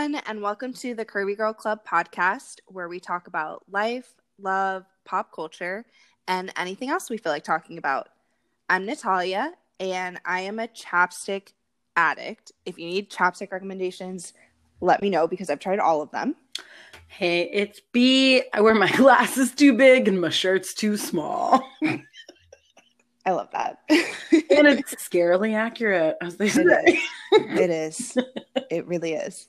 Everyone, and welcome to the Curvy Girl Club podcast, where we talk about life, love, pop culture, and anything else we feel like talking about. I'm Natalia, and I am a chapstick addict. If you need chapstick recommendations, let me know because I've tried all of them. Hey, it's B. I wear my glasses too big and my shirt's too small. I love that. and it's scarily accurate, as they say. It is. it is. It really is.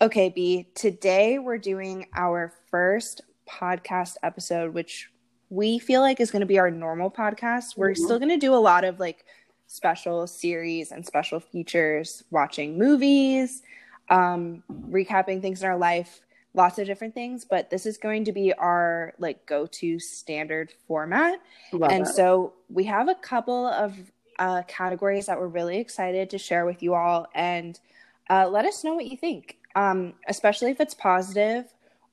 Okay, B. Today we're doing our first podcast episode, which we feel like is going to be our normal podcast. We're mm-hmm. still going to do a lot of like special series and special features, watching movies, um, recapping things in our life lots of different things, but this is going to be our like go-to standard format. Love and that. so we have a couple of uh, categories that we're really excited to share with you all, and uh, let us know what you think, um, especially if it's positive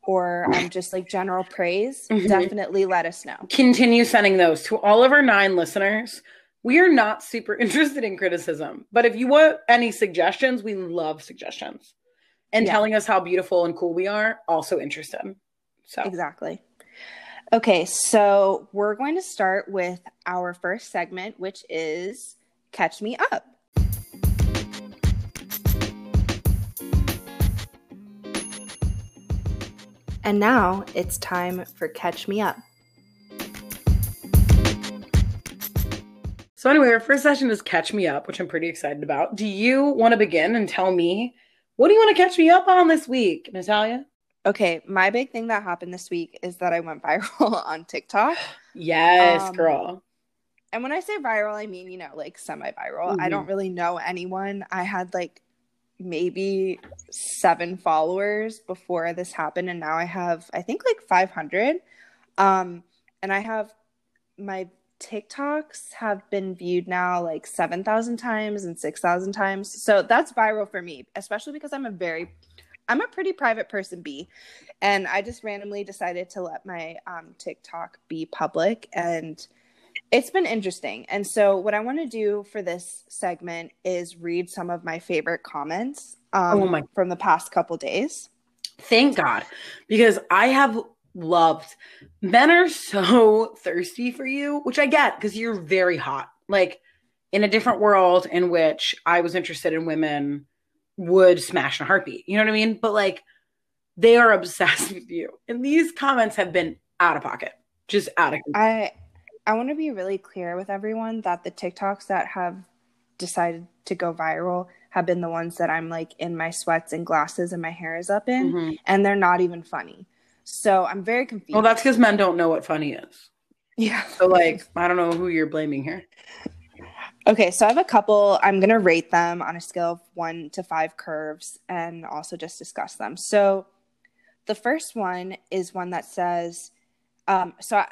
or um, just like general praise. Mm-hmm. Definitely let us know. Continue sending those to all of our nine listeners. We are not super interested in criticism, but if you want any suggestions, we love suggestions and yeah. telling us how beautiful and cool we are, also interested. So exactly. Okay, so we're going to start with our first segment, which is Catch Me Up. And now it's time for Catch Me Up. So, anyway, our first session is Catch Me Up, which I'm pretty excited about. Do you want to begin and tell me what do you want to catch me up on this week, Natalia? Okay, my big thing that happened this week is that I went viral on TikTok. Yes, um, girl. And when I say viral, I mean, you know, like semi viral. Mm-hmm. I don't really know anyone. I had like maybe seven followers before this happened. And now I have, I think, like 500. Um, and I have my TikToks have been viewed now like 7,000 times and 6,000 times. So that's viral for me, especially because I'm a very I'm a pretty private person, B. And I just randomly decided to let my um, TikTok be public and it's been interesting. And so what I want to do for this segment is read some of my favorite comments um, oh my- from the past couple days. Thank God. Because I have loved. Men are so thirsty for you, which I get because you're very hot. Like in a different world in which I was interested in women would smash in a heartbeat. You know what I mean? But like they are obsessed with you. And these comments have been out of pocket. Just out of I I want to be really clear with everyone that the TikToks that have decided to go viral have been the ones that I'm like in my sweats and glasses and my hair is up in mm-hmm. and they're not even funny. So I'm very confused. Well, that's because men don't know what funny is. Yeah. So like, I don't know who you're blaming here. Okay, so I have a couple. I'm going to rate them on a scale of one to five curves and also just discuss them. So the first one is one that says, um, so I,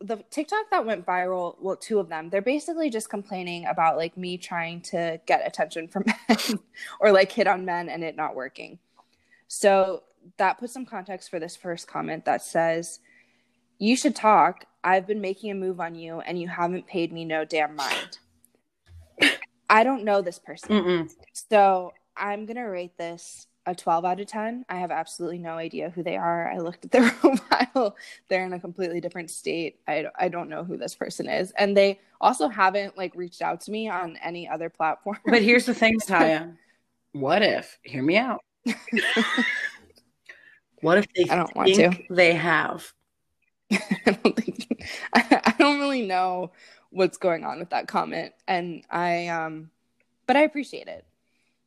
the TikTok that went viral, well, two of them, they're basically just complaining about like me trying to get attention from men or like hit on men and it not working. So that puts some context for this first comment that says, You should talk. I've been making a move on you and you haven't paid me no damn mind. I don't know this person. Mm-mm. So I'm going to rate this a 12 out of 10. I have absolutely no idea who they are. I looked at their profile. They're in a completely different state. I, I don't know who this person is. And they also haven't like reached out to me on any other platform. But here's the thing, Taya. what if, hear me out. What if they I don't want to. they have? I don't think I, I don't really know what's going on with that comment and I um but I appreciate it.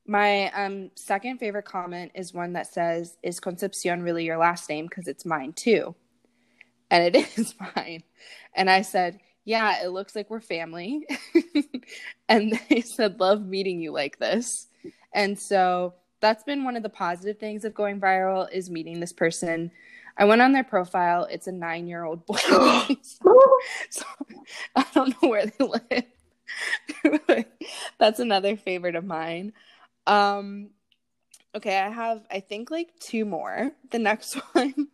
My um second favorite comment is one that says is Concepcion really your last name because it's mine too. And it is mine. And I said, "Yeah, it looks like we're family." and they said, "Love meeting you like this." And so that's been one of the positive things of going viral is meeting this person. I went on their profile. It's a nine year old boy. so, I don't know where they live. that's another favorite of mine. Um, okay, I have, I think, like two more. The next one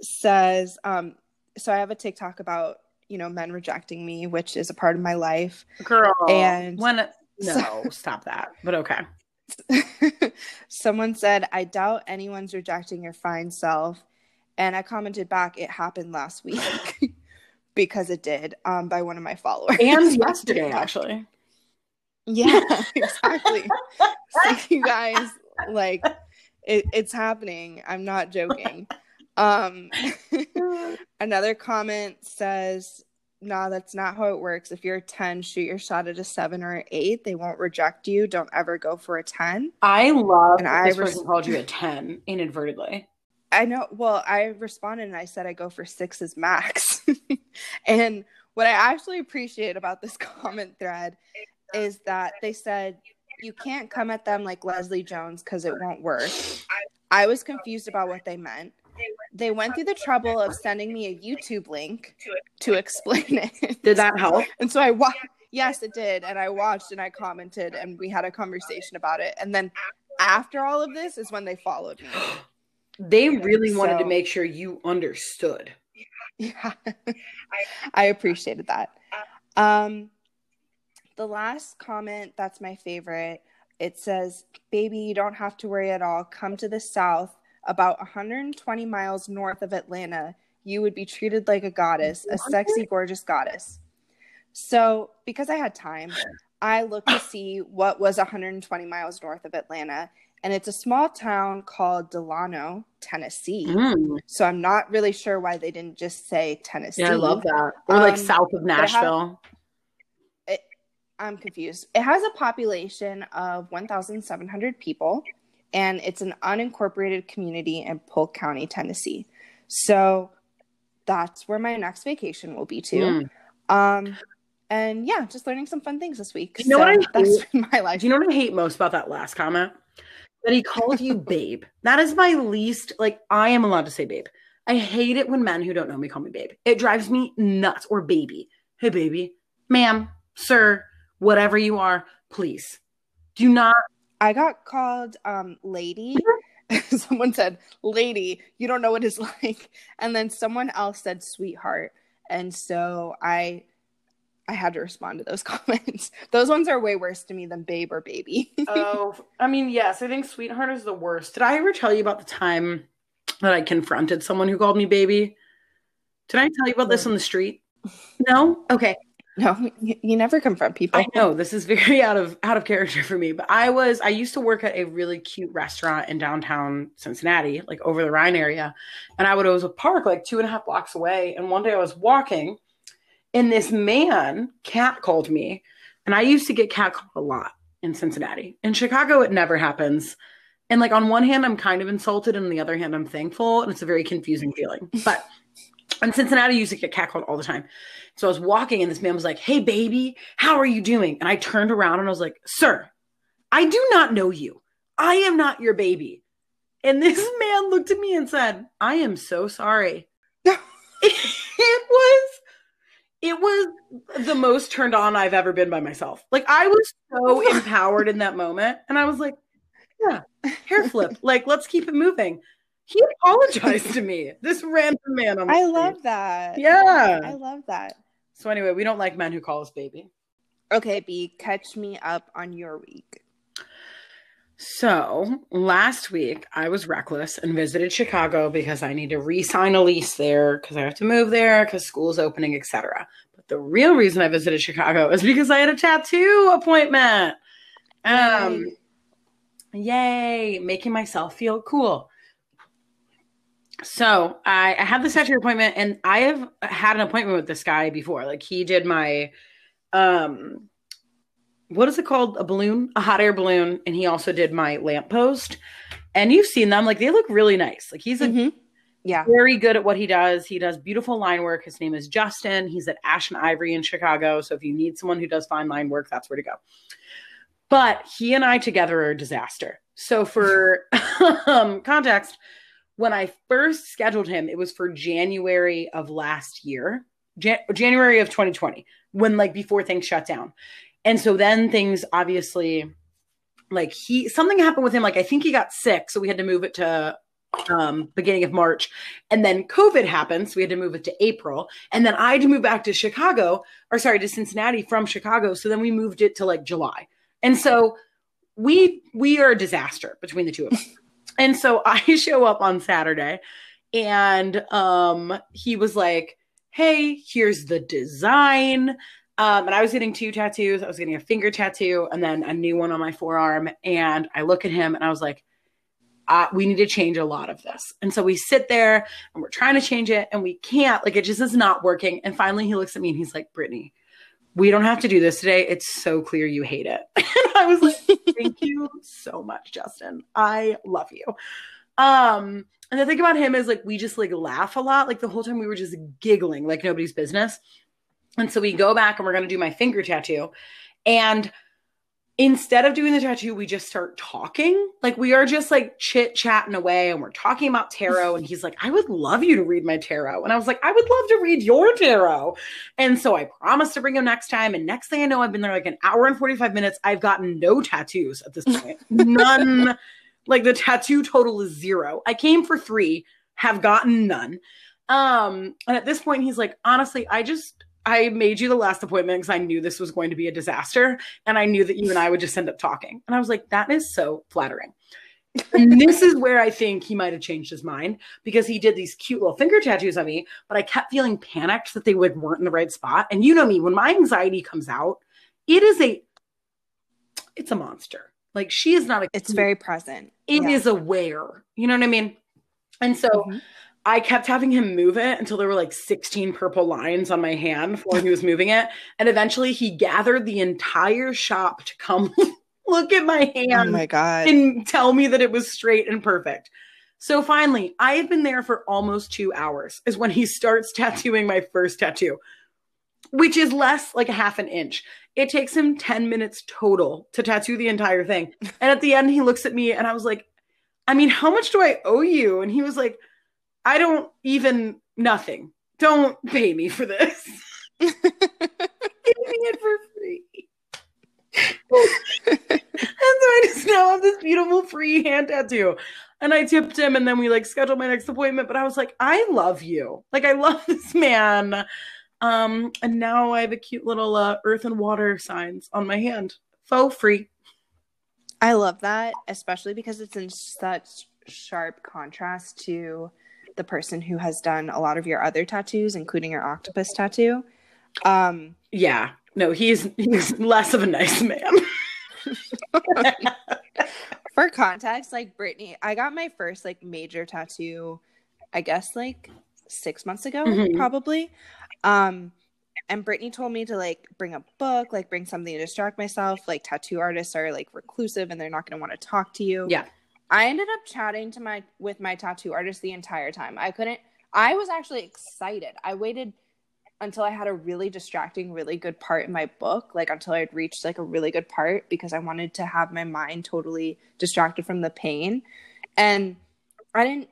says, um, so I have a TikTok about, you know, men rejecting me, which is a part of my life. Girl. And when, no, so, stop that. But okay. someone said, I doubt anyone's rejecting your fine self. And I commented back, it happened last week because it did um, by one of my followers. And yesterday, actually. Yeah, exactly. so you guys, like, it, it's happening. I'm not joking. Um, another comment says, "Nah, that's not how it works. If you're a 10, shoot your shot at a 7 or an 8. They won't reject you. Don't ever go for a 10." I love And that I this res- person called you a 10 inadvertently. I know. Well, I responded and I said I go for sixes max. and what I actually appreciate about this comment thread is that they said you can't come at them like Leslie Jones because it won't work. I was confused about what they meant. They went through the trouble of sending me a YouTube link to explain it. Did that help? And so I watched. Yes, it did. And I watched and I commented and we had a conversation about it. And then after all of this is when they followed me. They really wanted to make sure you understood. Yeah, I appreciated that. Um, the last comment that's my favorite. It says, "Baby, you don't have to worry at all. Come to the south, about 120 miles north of Atlanta. You would be treated like a goddess, a sexy, gorgeous goddess." So, because I had time, I looked to see what was 120 miles north of Atlanta, and it's a small town called Delano, Tennessee. Mm. So I'm not really sure why they didn't just say Tennessee. Yeah, I love that. Or like Um, south of but I have- Nashville. I'm confused. It has a population of 1,700 people, and it's an unincorporated community in Polk County, Tennessee. So that's where my next vacation will be to. Mm. Um, and yeah, just learning some fun things this week. You know So what I That's hate? been my life. Do you know what I hate most about that last comment? That he called you babe. That is my least, like, I am allowed to say babe. I hate it when men who don't know me call me babe. It drives me nuts. Or baby. Hey, baby. Ma'am, sir, whatever you are, please do not. I got called um lady. someone said, "Lady, you don't know what it's like." And then someone else said, "Sweetheart." And so I I had to respond to those comments. Those ones are way worse to me than babe or baby. Oh, I mean, yes, I think sweetheart is the worst. Did I ever tell you about the time that I confronted someone who called me baby? Did I tell you about this on the street? No? Okay. No, you, never confront people. I know this is very out of out of character for me, but I was I used to work at a really cute restaurant in downtown Cincinnati, like over the Rhine area, and I would always park like two and a half blocks away. And one day I was walking, and this man cat called me, and I used to get cat called a lot in Cincinnati. In Chicago, it never happens. And like on one hand, I'm kind of insulted, and on the other hand, I'm thankful, and it's a very confusing feeling. But in Cincinnati, I used to get catcalled all the time. So I was walking, and this man was like, "Hey, baby, how are you doing?" And I turned around and I was like, "Sir, I do not know you. I am not your baby." And this man looked at me and said, "I am so sorry." it was it was the most turned on I've ever been by myself. Like I was so empowered in that moment, and I was like, "Yeah, hair flip. Like let's keep it moving." He apologized to me. This random man on the I street. love that. Yeah. I love that. So anyway, we don't like men who call us baby. Okay, B, catch me up on your week. So last week I was reckless and visited Chicago because I need to re-sign a lease there because I have to move there because school's opening, etc. But the real reason I visited Chicago is because I had a tattoo appointment. Um, yay, making myself feel cool. So I, I had the tattoo appointment, and I have had an appointment with this guy before. Like he did my, um, what is it called? A balloon, a hot air balloon, and he also did my lamppost. And you've seen them; like they look really nice. Like he's a Mhm. Yeah. very good at what he does. He does beautiful line work. His name is Justin. He's at Ash and Ivory in Chicago. So if you need someone who does fine line work, that's where to go. But he and I together are a disaster. So for um, context, when I first scheduled him, it was for January of last year, Jan- January of 2020, when like before things shut down. And so then things obviously like he something happened with him like I think he got sick, so we had to move it to um beginning of March. And then COVID happened, so we had to move it to April. And then I had to move back to Chicago, or sorry, to Cincinnati from Chicago. So then we moved it to like July. And so we we are a disaster between the two of us. And so I show up on Saturday and um he was like, "Hey, here's the design." Um, and I was getting two tattoos. I was getting a finger tattoo and then a new one on my forearm. And I look at him and I was like, uh, we need to change a lot of this. And so we sit there and we're trying to change it and we can't. Like it just is not working. And finally he looks at me and he's like, Brittany, we don't have to do this today. It's so clear you hate it. and I was like, thank you so much, Justin. I love you. Um, and the thing about him is like we just like laugh a lot. Like the whole time we were just giggling like nobody's business. And so we go back and we're gonna do my finger tattoo. And instead of doing the tattoo, we just start talking. Like we are just like chit chatting away and we're talking about tarot. And he's like, I would love you to read my tarot. And I was like, I would love to read your tarot. And so I promised to bring him next time. And next thing I know, I've been there like an hour and 45 minutes. I've gotten no tattoos at this point. None. like the tattoo total is zero. I came for three, have gotten none. Um, and at this point, he's like, honestly, I just I made you the last appointment because I knew this was going to be a disaster. And I knew that you and I would just end up talking. And I was like, that is so flattering. and this is where I think he might have changed his mind because he did these cute little finger tattoos on me, but I kept feeling panicked that they would weren't in the right spot. And you know me, when my anxiety comes out, it is a it's a monster. Like she is not a It's very present. It yeah. is aware. You know what I mean? And so mm-hmm. I kept having him move it until there were like 16 purple lines on my hand while he was moving it. And eventually he gathered the entire shop to come look at my hand. Oh my God. And tell me that it was straight and perfect. So finally, I have been there for almost two hours, is when he starts tattooing my first tattoo, which is less like a half an inch. It takes him 10 minutes total to tattoo the entire thing. And at the end, he looks at me and I was like, I mean, how much do I owe you? And he was like, I don't even nothing. Don't pay me for this. Give me it for free. and so I just now have this beautiful free hand tattoo. And I tipped him and then we like scheduled my next appointment. But I was like, I love you. Like I love this man. Um, and now I have a cute little uh, earth and water signs on my hand. Faux free. I love that, especially because it's in such sharp contrast to the person who has done a lot of your other tattoos, including your octopus tattoo. Um, yeah, no, he's he's less of a nice man. For context, like Brittany, I got my first like major tattoo, I guess like six months ago, mm-hmm. probably. Um, and Brittany told me to like bring a book, like bring something to distract myself. Like tattoo artists are like reclusive and they're not going to want to talk to you. Yeah. I ended up chatting to my with my tattoo artist the entire time. I couldn't I was actually excited. I waited until I had a really distracting, really good part in my book, like until I'd reached like a really good part because I wanted to have my mind totally distracted from the pain. And I didn't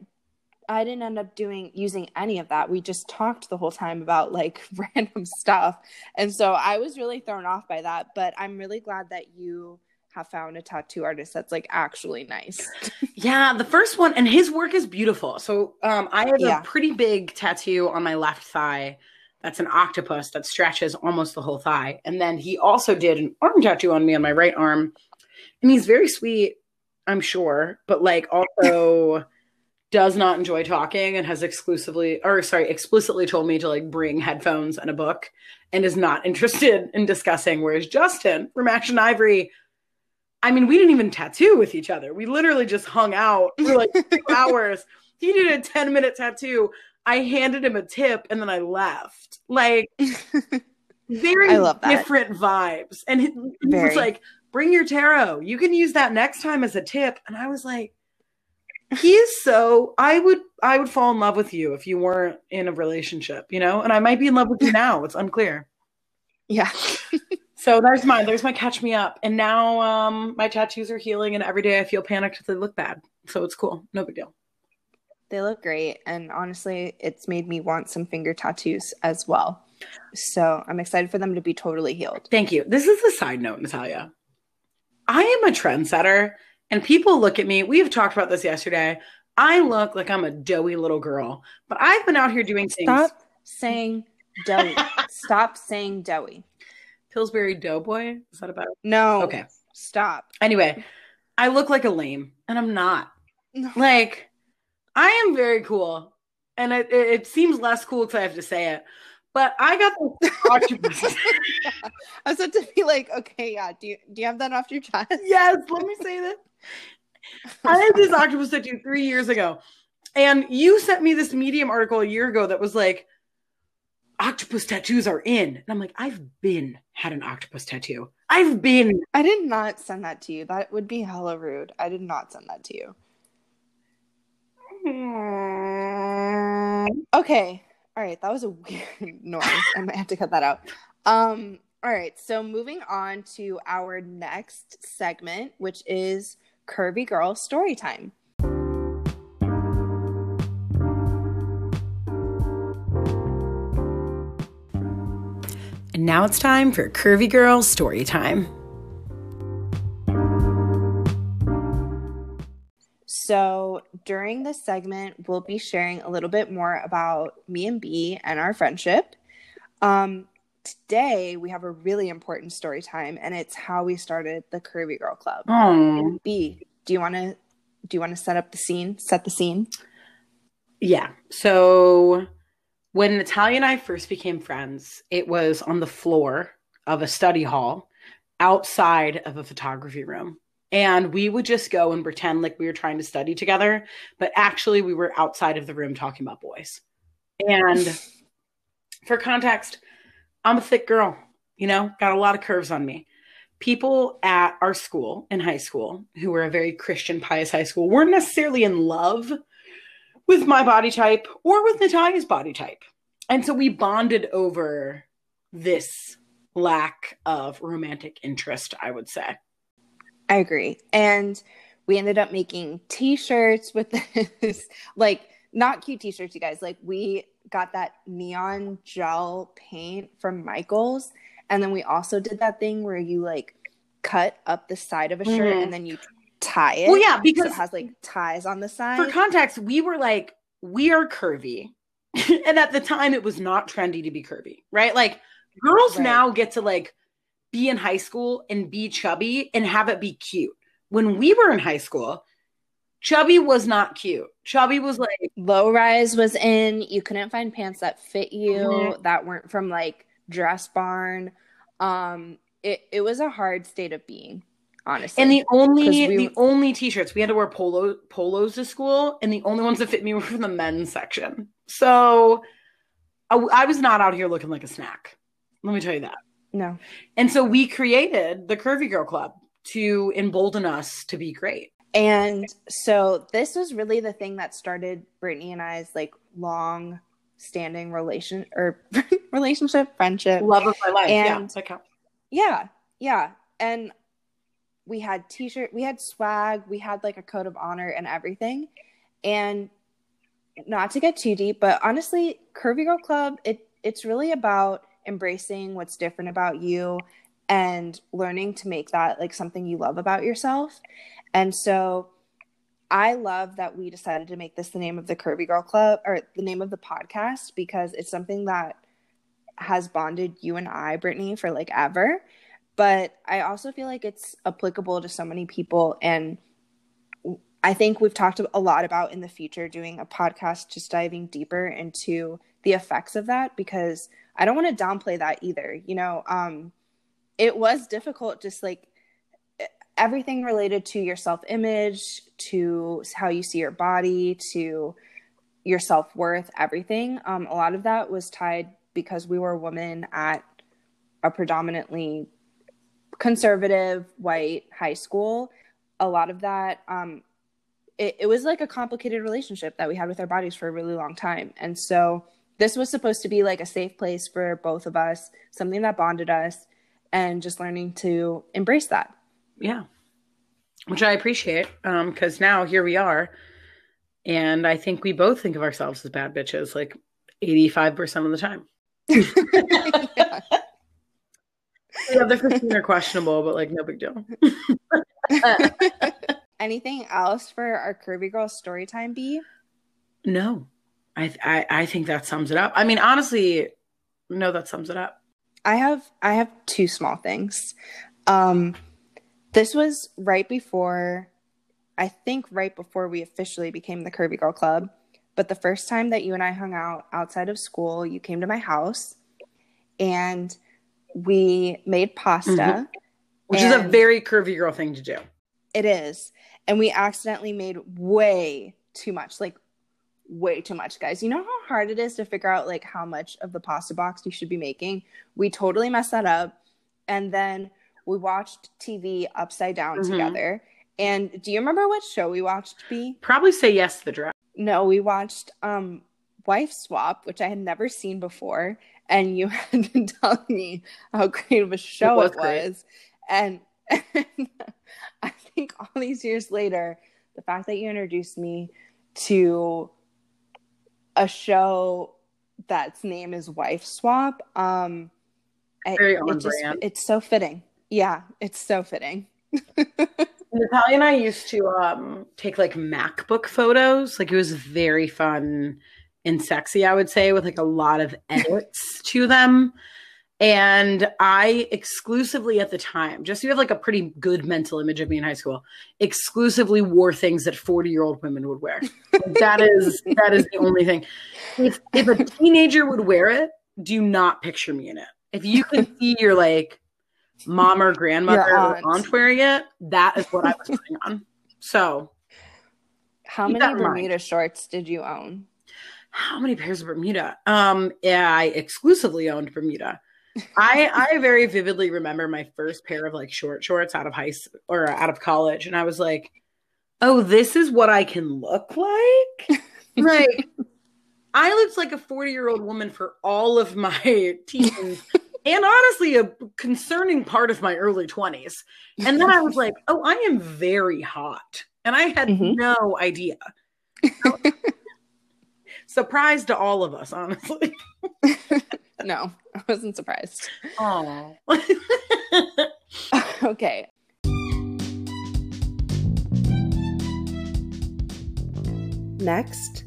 I didn't end up doing using any of that. We just talked the whole time about like random stuff. And so I was really thrown off by that, but I'm really glad that you have found a tattoo artist that's like actually nice. yeah, the first one, and his work is beautiful. So um, I have yeah. a pretty big tattoo on my left thigh. That's an octopus that stretches almost the whole thigh. And then he also did an arm tattoo on me on my right arm. And he's very sweet, I'm sure, but like also does not enjoy talking and has exclusively or sorry, explicitly told me to like bring headphones and a book and is not interested in discussing. Whereas Justin from Ash and Ivory I mean, we didn't even tattoo with each other. We literally just hung out for like two hours. He did a 10 minute tattoo. I handed him a tip and then I left. Like, very different vibes. And he, he was like, bring your tarot. You can use that next time as a tip. And I was like, he is so I would I would fall in love with you if you weren't in a relationship, you know? And I might be in love with you now. It's unclear. Yeah. So there's mine. There's my catch me up. And now um, my tattoos are healing, and every day I feel panicked if they look bad. So it's cool. No big deal. They look great. And honestly, it's made me want some finger tattoos as well. So I'm excited for them to be totally healed. Thank you. This is a side note, Natalia. I am a trendsetter, and people look at me. We've talked about this yesterday. I look like I'm a doughy little girl, but I've been out here doing things. Stop saying doughy. Stop saying doughy. Pillsbury Doughboy? Is that about? No. Okay. Stop. Anyway, I look like a lame, and I'm not. No. Like, I am very cool, and it, it, it seems less cool because I have to say it. But I got the octopus. I was about to be like, okay, yeah. Do you do you have that off your chest? yes, let me say this. I had this octopus tattoo three years ago, and you sent me this Medium article a year ago that was like, octopus tattoos are in. And I'm like, I've been had an octopus tattoo. I've been. I did not send that to you. That would be hella rude. I did not send that to you. Okay. All right. That was a weird noise. I might have to cut that out. Um, all right. So moving on to our next segment, which is Curvy Girl Story Time. And now it's time for Curvy Girl Story Time. So, during this segment, we'll be sharing a little bit more about me and B and our friendship. Um, today, we have a really important story time, and it's how we started the Curvy Girl Club. Oh, B, do you want to do you want to set up the scene? Set the scene. yeah. So when Natalia and I first became friends, it was on the floor of a study hall outside of a photography room. And we would just go and pretend like we were trying to study together, but actually we were outside of the room talking about boys. And for context, I'm a thick girl, you know, got a lot of curves on me. People at our school in high school, who were a very Christian, pious high school, weren't necessarily in love with my body type or with Natalia's body type. And so we bonded over this lack of romantic interest, I would say. I agree. And we ended up making t-shirts with this like not cute t-shirts you guys. Like we got that neon gel paint from Michaels and then we also did that thing where you like cut up the side of a shirt Mhm. and then you tie it. Well, yeah, so because it has like ties on the side. for context, we were like, we are curvy. and at the time, it was not trendy to be curvy, right? Like, girls Right. now get to like be in high school and be chubby and have it be cute. When we were in high school, chubby was not cute. Chubby was like, Low rise was in. You couldn't find pants that fit you Mhm. that weren't from like Dress Barn. Um it, it was a hard state of being, honestly. and the only we- the only t-shirts we had to wear polo polos to school, and the only ones that fit me were from the men's section. So I, I was not out here looking like a snack. Let me tell you that. no. And so we created the Curvy Girl Club to embolden us to be great. And so this was really the thing that started Brittany and I's like long standing relation or relationship, friendship. Love of my life. yeah, And- that counts. Yeah, yeah. And we had t-shirt, we had swag, we had like a code of honor and everything. And not to get too deep, but honestly, Curvy Girl Club, it it's really about embracing what's different about you and learning to make that like something you love about yourself. And so I love that we decided to make this the name of the Curvy Girl Club or the name of the podcast because it's something that has bonded you and I, Brittany, for like ever. But I also feel like it's applicable to so many people. And I think we've talked a lot about in the future doing a podcast just diving deeper into the effects of that because I don't want to downplay that either. You know, um, it was difficult just like everything related to your self image, to how you see your body, to your self worth, everything. Um, a lot of that was tied because we were women at a predominantly conservative white high school. A lot of that, um, it, it was like a complicated relationship that we had with our bodies for a really long time. And so this was supposed to be like a safe place for both of us, something that bonded us, and just learning to embrace that. Yeah. Which I appreciate um because now here we are. And I think we both think of ourselves as bad bitches like 85% of the time. Yeah. The other 15 are questionable, but like no big deal. Anything else for our Curvy Girl story time, B? No, I, I I think that sums it up. I mean, honestly, no, that sums it up. I have I have two small things. Um This was right before, I think, right before we officially became the Curvy Girl Club. But the first time that you and I hung out outside of school, you came to my house and we made pasta. Mm-hmm. Which is a very curvy girl thing to do. It is. And we accidentally made way too much, like way too much, guys. You know how hard it is to figure out like how much of the pasta box you should be making? We totally messed that up. And then we watched TV upside down mm-hmm. together. And do you remember what show we watched, B? Probably say yes to the draft. No, we watched um Wife Swap, which I had never seen before, and you had been telling me how great of a show it was. It was. And, and I think all these years later, the fact that you introduced me to a show that's name is Wife Swap, um, very on it just, brand. It's so fitting. Yeah, it's so fitting. Natalia and I used to um, take like MacBook photos. Like it was very fun and sexy, I would say, with like a lot of edits to them. And I exclusively at the time, just so you have like a pretty good mental image of me in high school, exclusively wore things that 40 year old women would wear. that is that is the only thing. If if a teenager would wear it, do not picture me in it. If you can see your like mom or grandmother aunt. or aunt wearing it, that is what I was putting on. So, how many Bermuda shorts did you own? How many pairs of Bermuda? Um, yeah, I exclusively owned Bermuda. I I very vividly remember my first pair of like short shorts out of high school or out of college, and I was like, "Oh, this is what I can look like." like, I looked like a forty year old woman for all of my teens, and honestly a concerning part of my early 20s and then i was like oh i am very hot and i had mm-hmm. no idea surprised to all of us honestly no i wasn't surprised oh okay next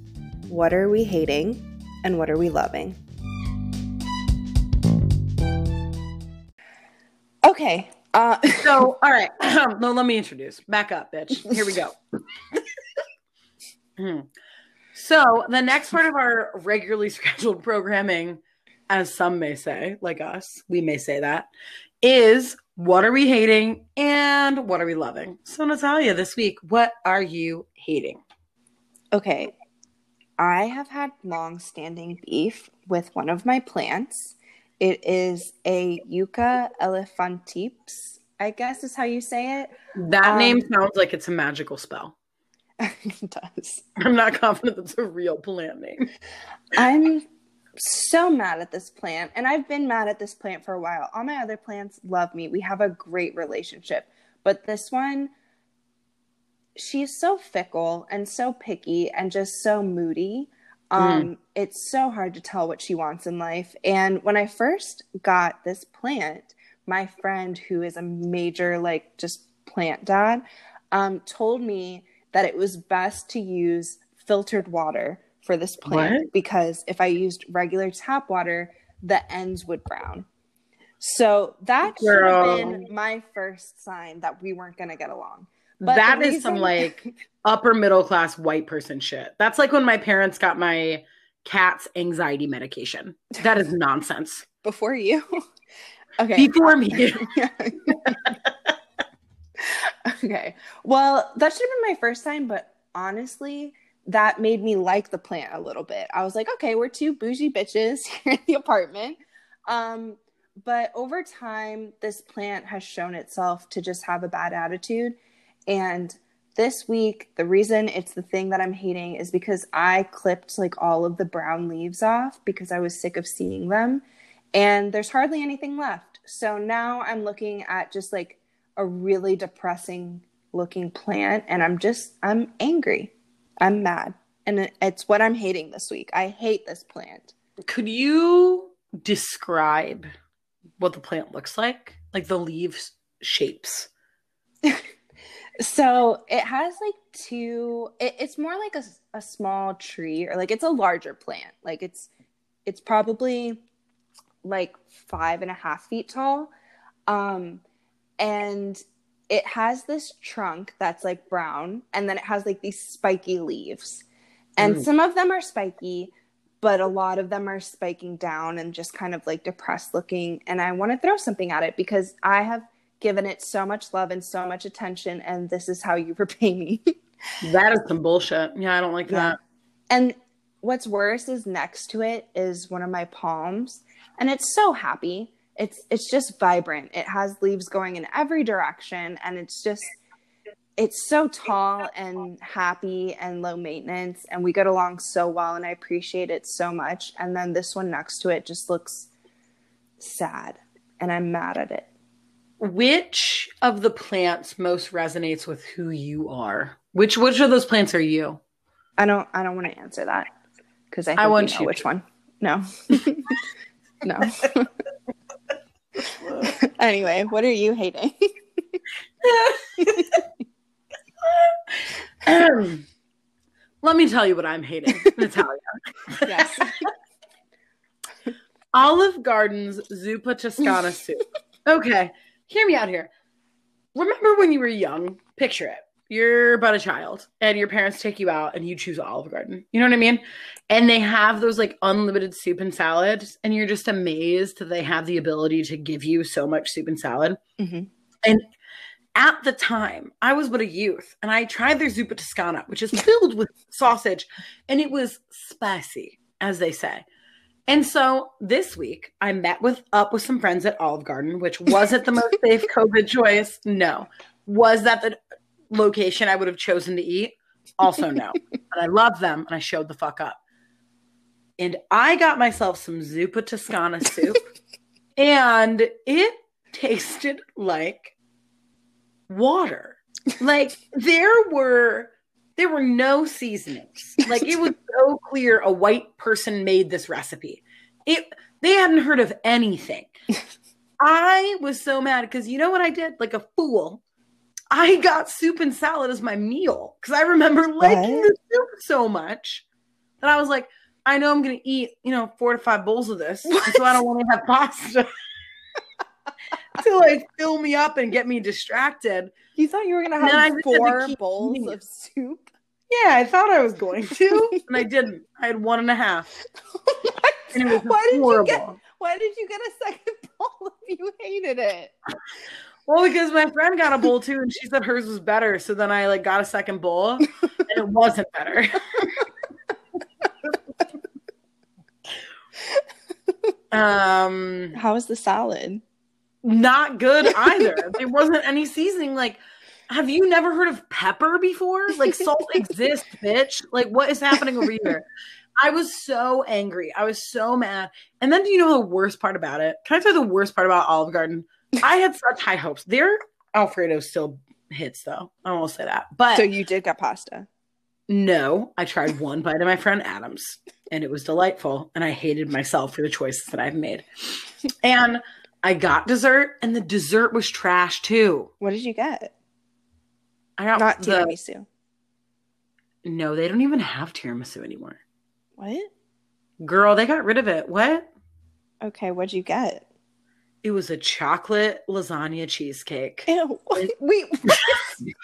what are we hating and what are we loving Okay. Uh, so, all right. no, let me introduce. Back up, bitch. Here we go. So, the next part of our regularly scheduled programming, as some may say, like us, we may say that, is what are we hating and what are we loving? So, Natalia, this week, what are you hating? Okay. I have had long standing beef with one of my plants it is a Yucca elephantipes, I guess is how you say it. That um, name sounds like it's a magical spell. it does. I'm not confident that's a real plant name. I'm so mad at this plant, and I've been mad at this plant for a while. All my other plants love me. We have a great relationship. But this one, she's so fickle and so picky and just so moody. Um, mm. It's so hard to tell what she wants in life. And when I first got this plant, my friend, who is a major, like, just plant dad, um, told me that it was best to use filtered water for this plant what? because if I used regular tap water, the ends would brown. So that should have been my first sign that we weren't going to get along. But that is reason... some like upper middle class white person shit. That's like when my parents got my cat's anxiety medication. That is nonsense. Before you? okay. Before me. okay. Well, that should have been my first time, but honestly, that made me like the plant a little bit. I was like, okay, we're two bougie bitches here in the apartment. Um, but over time, this plant has shown itself to just have a bad attitude. And this week, the reason it's the thing that I'm hating is because I clipped like all of the brown leaves off because I was sick of seeing them. And there's hardly anything left. So now I'm looking at just like a really depressing looking plant and I'm just, I'm angry. I'm mad. And it's what I'm hating this week. I hate this plant. Could you describe what the plant looks like? Like the leaves shapes? So it has like two. It, it's more like a, a small tree, or like it's a larger plant. Like it's it's probably like five and a half feet tall, um, and it has this trunk that's like brown and then it has like these spiky leaves. And Mm. some of them are spiky, but a lot of them are spiking down and just kind of like depressed looking. And I want to throw something at it because I have given it so much love and so much attention, and this is how you repay me. That is some bullshit. Yeah, I don't like Yeah. that. and what's worse is next to it is one of my palms, and it's so happy. It's it's just vibrant. It has leaves going in every direction, and it's just it's so tall and happy and low maintenance, and we get along so well, and I appreciate it so much. And then this one next to it just looks sad, and I'm mad at it. Which of the plants most resonates with who you are? Which which of those plants are you? I don't I don't want to answer that because I I want you know which one. No, no. anyway, what are you hating? Let me tell you what I'm hating, Natalia. yes. Olive Garden's Zuppa Toscana soup. Okay, hear me out here. Remember when you were young? Picture it. You're but a child, and your parents take you out, and you choose Olive Garden. You know what I mean? And they have those like unlimited soup and salads, and you're just amazed that they have the ability to give you so much soup and salad. Mhm. And at the time, I was but a youth, and I tried their Zuppa Toscana, which is filled with sausage, and it was spicy, as they say. And so this week, I met with up with some friends at Olive Garden, which wasn't the most safe COVID choice. No, was that the location I would have chosen to eat? Also, no. but I love them, and I showed the fuck up. And I got myself some Zuppa Toscana soup, and it tasted like water. Like there were there were no seasonings. Like it was so clear a white person made this recipe. It they hadn't heard of anything. I was so mad because you know what I did? Like a fool. I got soup and salad as my meal because I remember liking What? the soup so much that I was like, I know I'm gonna eat, you know, four to five bowls of this, so I don't want to have pasta to like fill me up and get me distracted. You thought you were then I have to four bowls eating of soup. Yeah, I thought I was going to, and I didn't. I had one and a half, and it was Why did horrible. you get? Why did you get a second bowl if you hated it? Well, because my friend got a bowl too, and she said hers was better. So then I like got a second bowl, and it wasn't better. um, How was the salad? not good either. there wasn't any seasoning. Like, have you never heard of pepper before? Like, salt exists, bitch. Like, what is happening over here? I was so angry. I was so mad. And then, do you know the worst part about it? Can I tell you the worst part about Olive Garden? I had such high hopes. Their Alfredo still hits, though. I won't say that. But So you did get pasta. no, I tried one bite of my friend Adam's, and it was delightful. And I hated myself for the choices that I've made. And I got dessert, and the dessert was trash too. What did you get? I got Not the tiramisu. no. They don't even have tiramisu anymore, What? girl. They got rid of it. What? Okay, what'd you get? It was a chocolate lasagna cheesecake. Ew. Wait.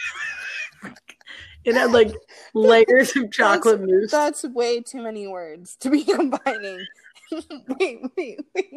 It had like layers of chocolate mousse. That's way too many words to be combining. wait, wait, wait.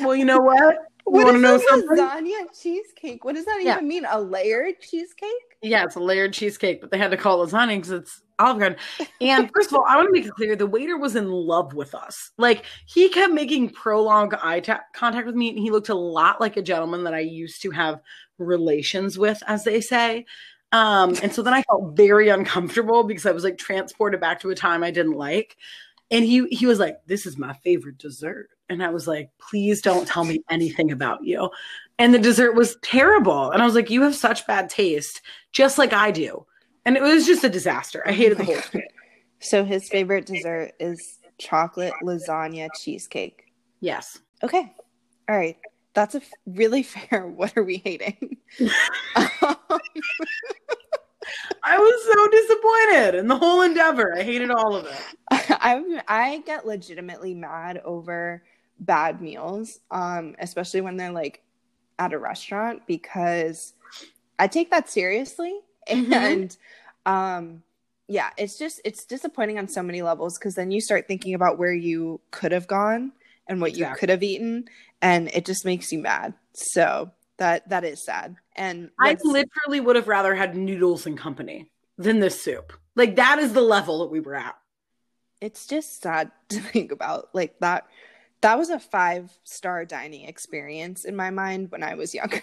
Well, you know what? You What want to know lasagna cheesecake? What does that Yeah. even mean? A layered cheesecake? Yeah, it's a layered cheesecake, but they had to call it lasagna because it's Olive Garden. And first of all, I want to make it clear the waiter was in love with us. Like he kept making prolonged eye ta- contact with me, and he looked a lot like a gentleman that I used to have relations with, as they say. Um, and so then I felt very uncomfortable because I was like transported back to a time I didn't like. And he he was like, "This is my favorite dessert," and I was like, "Please don't tell me anything about you." And the dessert was terrible, and I was like, "You have such bad taste." just like I do. And it was just a disaster. I hated the oh whole thing. So his favorite dessert is chocolate lasagna cheesecake. Yes. Okay. All right. That's a really fair. What are we hating? Um, I was so disappointed in the whole endeavor. I hated all of it. I I get legitimately mad over bad meals, um, especially when they're like at a restaurant because I take that seriously. Mhm. And um yeah, it's just it's disappointing on so many levels because then you start thinking about where you could have gone and what you could have eaten and it just makes you mad. So that that is sad. And I literally would have rather had noodles and company than this soup. Like that is the level that we were at. it's just sad to think about like that that was a five star dining experience in my mind when i was younger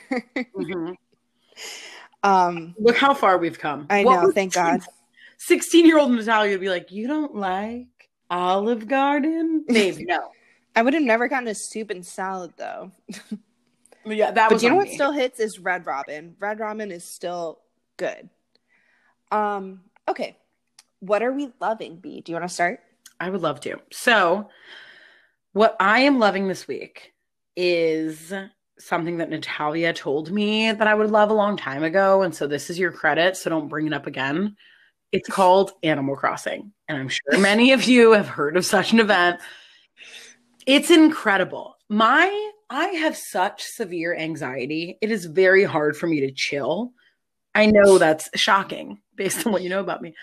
Mhm. um Look how far we've come. i What know thank god 16 year old Natalia would be like, You don't like Olive Garden? Maybe no. i would have never gotten a soup and salad though yeah, that but was you know on what me. still hits is red robin red robin is still good um okay what are we loving b do you want to start I would love to. So, what I am loving this week is something that Natalia told me that I would love a long time ago. And so, this is your credit. So, don't bring it up again. It's called Animal Crossing. And I'm sure many of you have heard of such an event. It's incredible. My, I have such severe anxiety. It is very hard for me to chill. I know that's shocking based on what you know about me.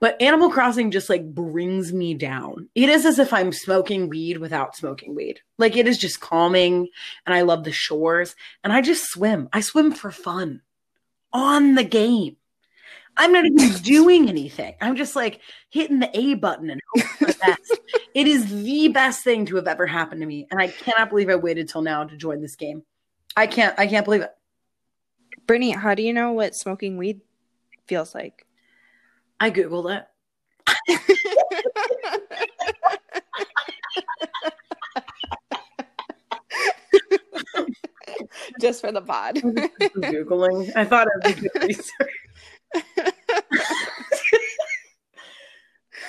But Animal Crossing just like brings me down. It is as if I'm smoking weed without smoking weed. Like it is just calming and I love the shores and I just swim. I swim for fun on the game. I'm not even doing anything. I'm just like hitting the A button and hoping for the best. it is the best thing to have ever happened to me and I cannot believe I waited till now to join this game. I can't I can't believe it. brittany how do you know what smoking weed feels like I googled it. just for the pod Googling. I thought I was good research.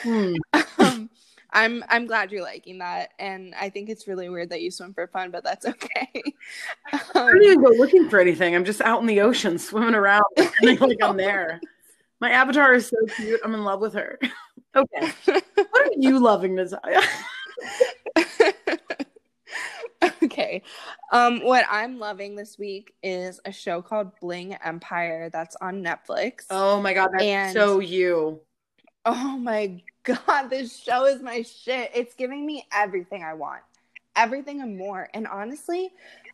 Hmm. um, I'm I'm glad you're liking that, and I think it's really weird that you swim for fun, but that's okay. I Um, don't even go looking for anything. I'm just out in the ocean swimming around like I'm there. My avatar is so cute. I'm in love with her. Okay. What are you loving, Natalia? okay. Um, what I'm loving this week is a show called Bling Empire that's on Netflix. Oh my god, that's And- so you. Oh my god, this show is my shit. It's giving me everything I want. Everything and more. And honestly,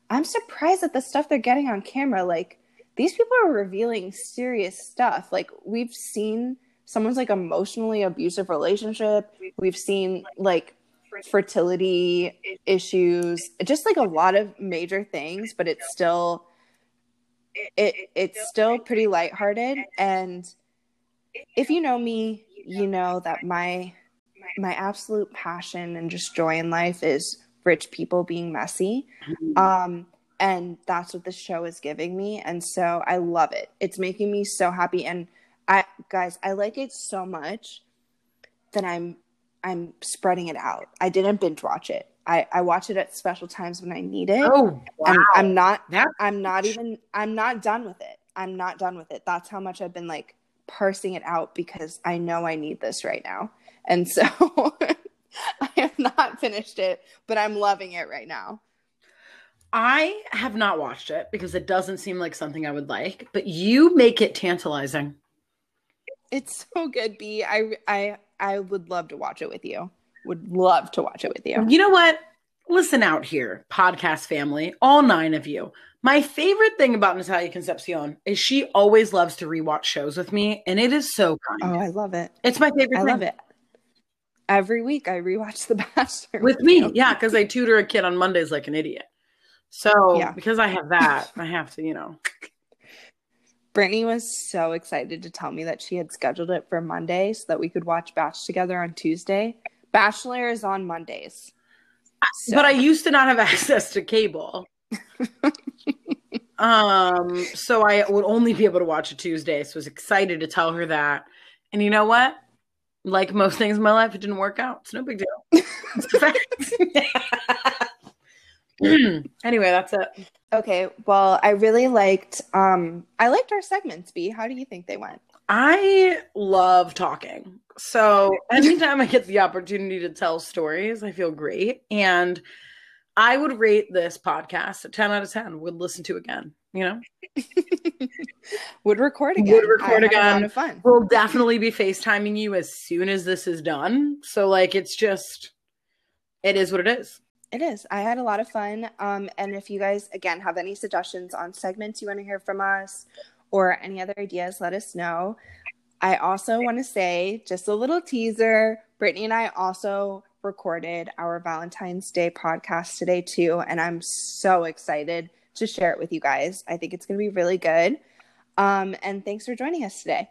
I'm surprised at the stuff they're getting on camera. Like these people are revealing serious stuff. Like we've seen someone's like emotionally abusive relationship. We've seen like fertility issues, just like a lot of major things, but it's still it it's still pretty lighthearted and if you know me, you know that my my absolute passion and just joy in life is rich people being messy. Um and that's what this show is giving me and so I love it. It's making me so happy and I guys, I like it so much that I'm I'm spreading it out. I didn't binge watch it. I I watch it at special times when I need it. Oh wow. I'm, I'm not That- I'm not even I'm not done with it. I'm not done with it. That's how much I've been like parsing it out because I know I need this right now. And so I have not finished it, but I'm loving it right now. I have not watched it because it doesn't seem like something I would like, but you make it tantalizing. It's so good, B. I I I would love to watch it with you. Would love to watch it with you. You know what? Listen out here, podcast family, all nine of you. My favorite thing about Natalia Concepcion is she always loves to rewatch shows with me, and it is so kind. Oh, I love it. it's my favorite thing. I thing. love it. Every week I rewatch The Bachelor With me, you. yeah, because I tutor a kid on Mondays like an idiot. So Yeah. because I have that, I have to, you know. Brittany was so excited to tell me that she had scheduled it for Monday so that we could watch Batch together on Tuesday. Bachelor is on Mondays. So- But I used to not have access to cable. um, so I would only be able to watch it Tuesday. So I was excited to tell her that. And you know what? Like most things in my life, it didn't work out. It's no big deal. It's a fact. anyway, that's it. Okay, well, I really liked um I liked our segments, B. How do you think they went? I love talking. So anytime I get the opportunity to tell stories, I feel great. And I would rate this podcast a 10 out of 10, would listen to again. you know, would record again. Would record I had A lot again. fun. we'll definitely be FaceTiming you as soon as this is done. So, like, it's just, it is what it is. It is. I had a lot of fun. Um, and if you guys again have any suggestions on segments you want to hear from us or any other ideas, let us know. I also want to say just a little teaser. Brittany and I also recorded our Valentine's Day podcast today too, and I'm so excited to share it with you guys. I think it's going to be really good. Um, and thanks for joining us today.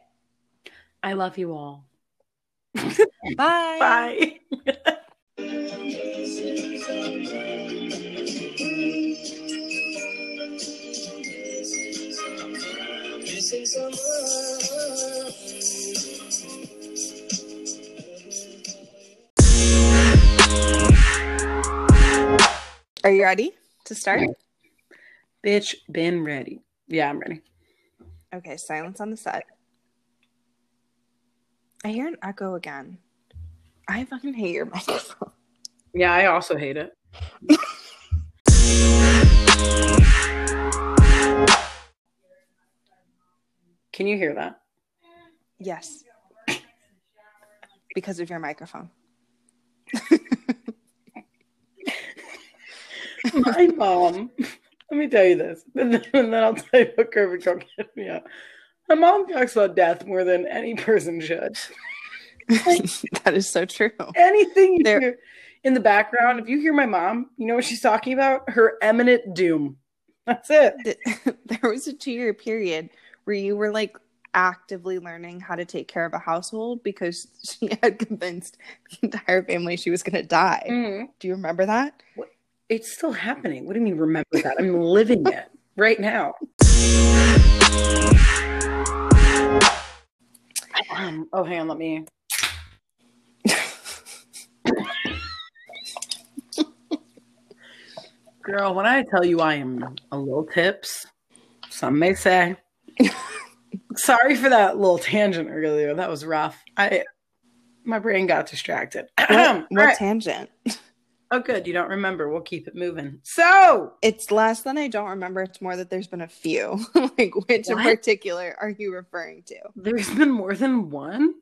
I love you all. Bye. Bye. Are you ready to start? Bitch, been ready. Yeah, I'm ready. Okay, silence on the set. I hear an echo again. I fucking hate your microphone. Yeah, I also hate it. Can you hear that? Yes. Because of your microphone. My mom, let me tell you this, and then, and then I'll tell you what Kirby don't get me out. My mom talks about death more than any person should. that is so true. Anything you There- hear in the background, if you hear my mom, you know what she's talking about? Her imminent doom. That's it. There was a two year period where you were like actively learning how to take care of a household because she had convinced the entire family she was going to die. Mhm. Do you remember that? It's still happening. What do you mean remember that? I'm living it right now. Um, oh, hang on, let me. Girl, when I tell you I am a little tips, some may say. Sorry for that little tangent earlier. That was rough. I my brain got distracted. What, what right. tangent? Oh, good. You don't remember. We'll keep it moving. So, It's less than I don't remember. It's more that there's been a few. like, which in particular are you referring to? there's been more than one.